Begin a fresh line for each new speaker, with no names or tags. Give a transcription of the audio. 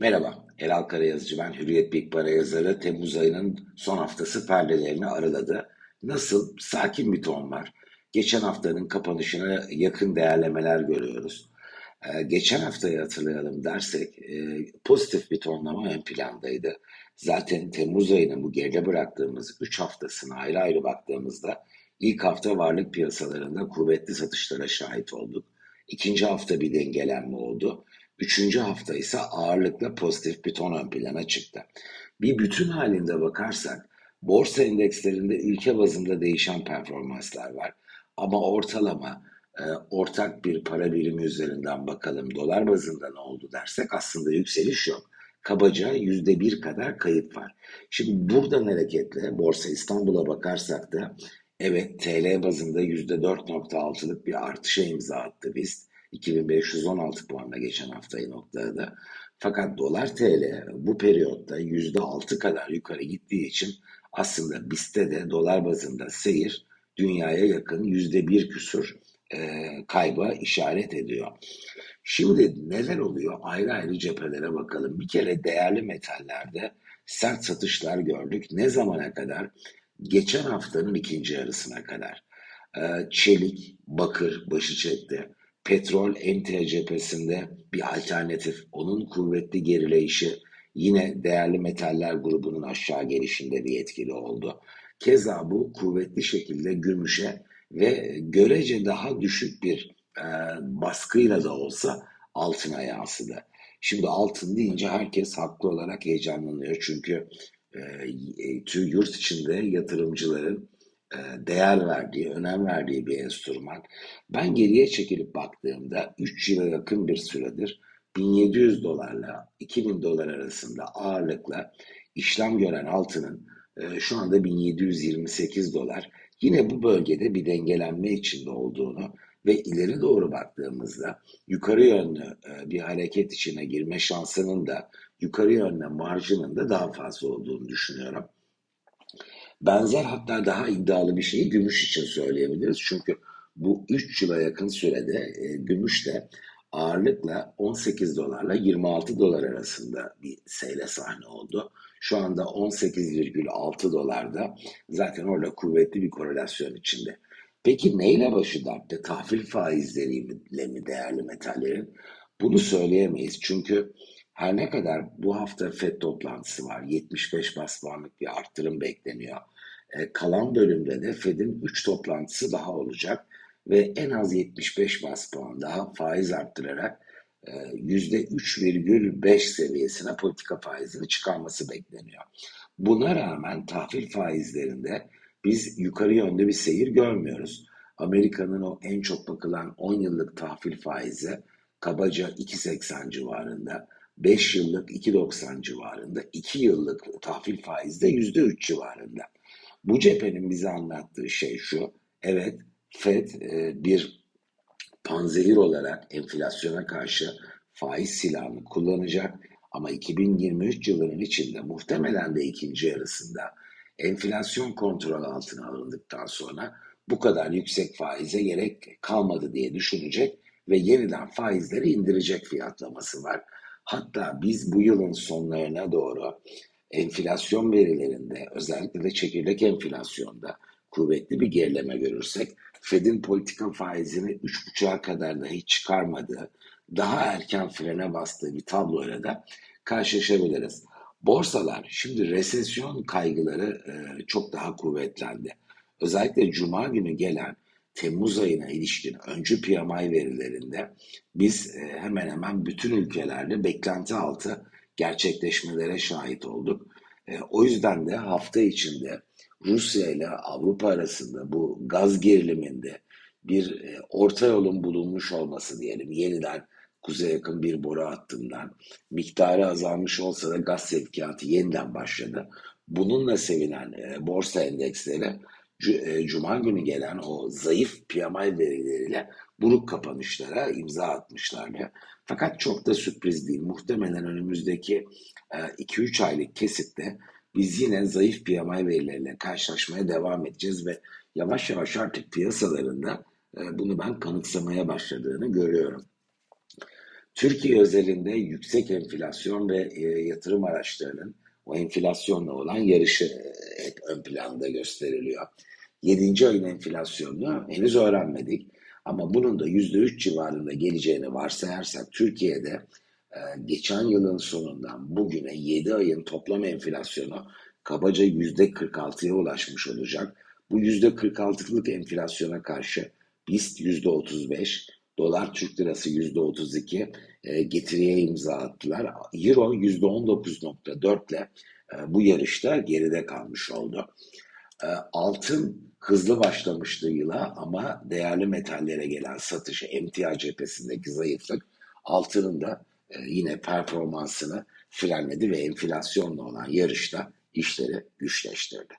Merhaba, Elal Karayazıcı ben, Hürriyet Big Para yazarı. Temmuz ayının son haftası perdelerini araladı. Nasıl? Sakin bir ton var. Geçen haftanın kapanışına yakın değerlemeler görüyoruz. Ee, geçen haftayı hatırlayalım dersek e, pozitif bir tonlama ön plandaydı. Zaten Temmuz ayının bu geride bıraktığımız 3 haftasına ayrı ayrı baktığımızda ilk hafta varlık piyasalarında kuvvetli satışlara şahit olduk. İkinci hafta bir dengelenme oldu. Üçüncü hafta ise ağırlıkla pozitif bir ton ön plana çıktı. Bir bütün halinde bakarsak borsa endekslerinde ülke bazında değişen performanslar var. Ama ortalama e, ortak bir para birimi üzerinden bakalım dolar bazında ne oldu dersek aslında yükseliş yok. Kabaca yüzde bir kadar kayıp var. Şimdi buradan hareketle Borsa İstanbul'a bakarsak da evet TL bazında yüzde 4.6'lık bir artışa imza attı biz. 2516 puanla geçen haftayı noktaladı. Fakat dolar TL bu periyotta %6 kadar yukarı gittiği için aslında BIST'te de dolar bazında seyir dünyaya yakın %1 küsur e, kayba işaret ediyor. Şimdi neler oluyor? Ayrı ayrı cephelere bakalım. Bir kere değerli metallerde sert satışlar gördük. Ne zamana kadar? Geçen haftanın ikinci yarısına kadar. E, çelik, bakır başı çekti. Petrol NT cephesinde bir alternatif. Onun kuvvetli gerileyişi yine değerli metaller grubunun aşağı gelişinde bir etkili oldu. Keza bu kuvvetli şekilde gümüşe ve görece daha düşük bir e, baskıyla da olsa altına yansıdı. Şimdi altın deyince herkes haklı olarak heyecanlanıyor. Çünkü e, e yurt içinde yatırımcıların değer verdiği, önem verdiği bir enstrüman. Ben geriye çekilip baktığımda 3 yıla yakın bir süredir 1700 dolarla 2000 dolar arasında ağırlıkla işlem gören altının e, şu anda 1728 dolar. Yine bu bölgede bir dengelenme içinde olduğunu ve ileri doğru baktığımızda yukarı yönlü e, bir hareket içine girme şansının da yukarı yönlü marjının da daha fazla olduğunu düşünüyorum. Benzer hatta daha iddialı bir şeyi gümüş için söyleyebiliriz. Çünkü bu 3 yıla yakın sürede e, gümüş de ağırlıkla 18 dolarla 26 dolar arasında bir seyre sahne oldu. Şu anda 18,6 dolarda zaten orada kuvvetli bir korelasyon içinde. Peki neyle başı dertte? Tahvil faizleriyle mi değerli metallerin? Bunu söyleyemeyiz. Çünkü her ne kadar bu hafta FED toplantısı var, 75 bas puanlık bir arttırım bekleniyor. E, kalan bölümde de FED'in 3 toplantısı daha olacak ve en az 75 bas puan daha faiz arttırarak %3,5 e, seviyesine politika faizini çıkarması bekleniyor. Buna rağmen tahvil faizlerinde biz yukarı yönde bir seyir görmüyoruz. Amerika'nın o en çok bakılan 10 yıllık tahvil faizi kabaca 2.80 civarında. 5 yıllık 2.90 civarında, 2 yıllık tahvil faizi de %3 civarında. Bu cephenin bize anlattığı şey şu, evet FED e, bir panzehir olarak enflasyona karşı faiz silahını kullanacak ama 2023 yılının içinde muhtemelen de ikinci yarısında enflasyon kontrol altına alındıktan sonra bu kadar yüksek faize gerek kalmadı diye düşünecek ve yeniden faizleri indirecek fiyatlaması var. Hatta biz bu yılın sonlarına doğru enflasyon verilerinde özellikle de çekirdek enflasyonda kuvvetli bir gerileme görürsek Fed'in politika faizini 3,5'a kadar dahi çıkarmadığı, daha erken frene bastığı bir tabloyla da karşılaşabiliriz. Borsalar şimdi resesyon kaygıları e, çok daha kuvvetlendi. Özellikle Cuma günü gelen Temmuz ayına ilişkin öncü PMI verilerinde biz e, hemen hemen bütün ülkelerde beklenti altı gerçekleşmelere şahit olduk. E, o yüzden de hafta içinde Rusya ile Avrupa arasında bu gaz geriliminde bir e, orta yolun bulunmuş olması diyelim yeniden kuzeye yakın bir boru hattından miktarı azalmış olsa da gaz sevkiyatı yeniden başladı. Bununla sevinen e, borsa endeksleri Cuma günü gelen o zayıf PMI verileriyle buruk kapanışlara imza atmışlardı. Fakat çok da sürpriz değil. Muhtemelen önümüzdeki 2-3 e, aylık kesitte biz yine zayıf PMI verileriyle karşılaşmaya devam edeceğiz ve yavaş yavaş artık piyasalarında e, bunu ben kanıksamaya başladığını görüyorum. Türkiye özelinde yüksek enflasyon ve e, yatırım araçlarının o enflasyonla olan yarışı e, hep ön planda gösteriliyor. 7. ayın enflasyonunu henüz öğrenmedik. Ama bunun da %3 civarında geleceğini varsayarsak Türkiye'de e, geçen yılın sonundan bugüne 7 ayın toplam enflasyonu kabaca %46'ya ulaşmış olacak. Bu %46'lık enflasyona karşı BIST %35, dolar Türk lirası %32 e, getiriye imza attılar. Euro %19.4 ile e, bu yarışta geride kalmış oldu. E, altın hızlı başlamıştı yıla ama değerli metallere gelen satışı emtia cephesindeki zayıflık altının da e, yine performansını frenledi ve enflasyonla olan yarışta işleri güçleştirdi.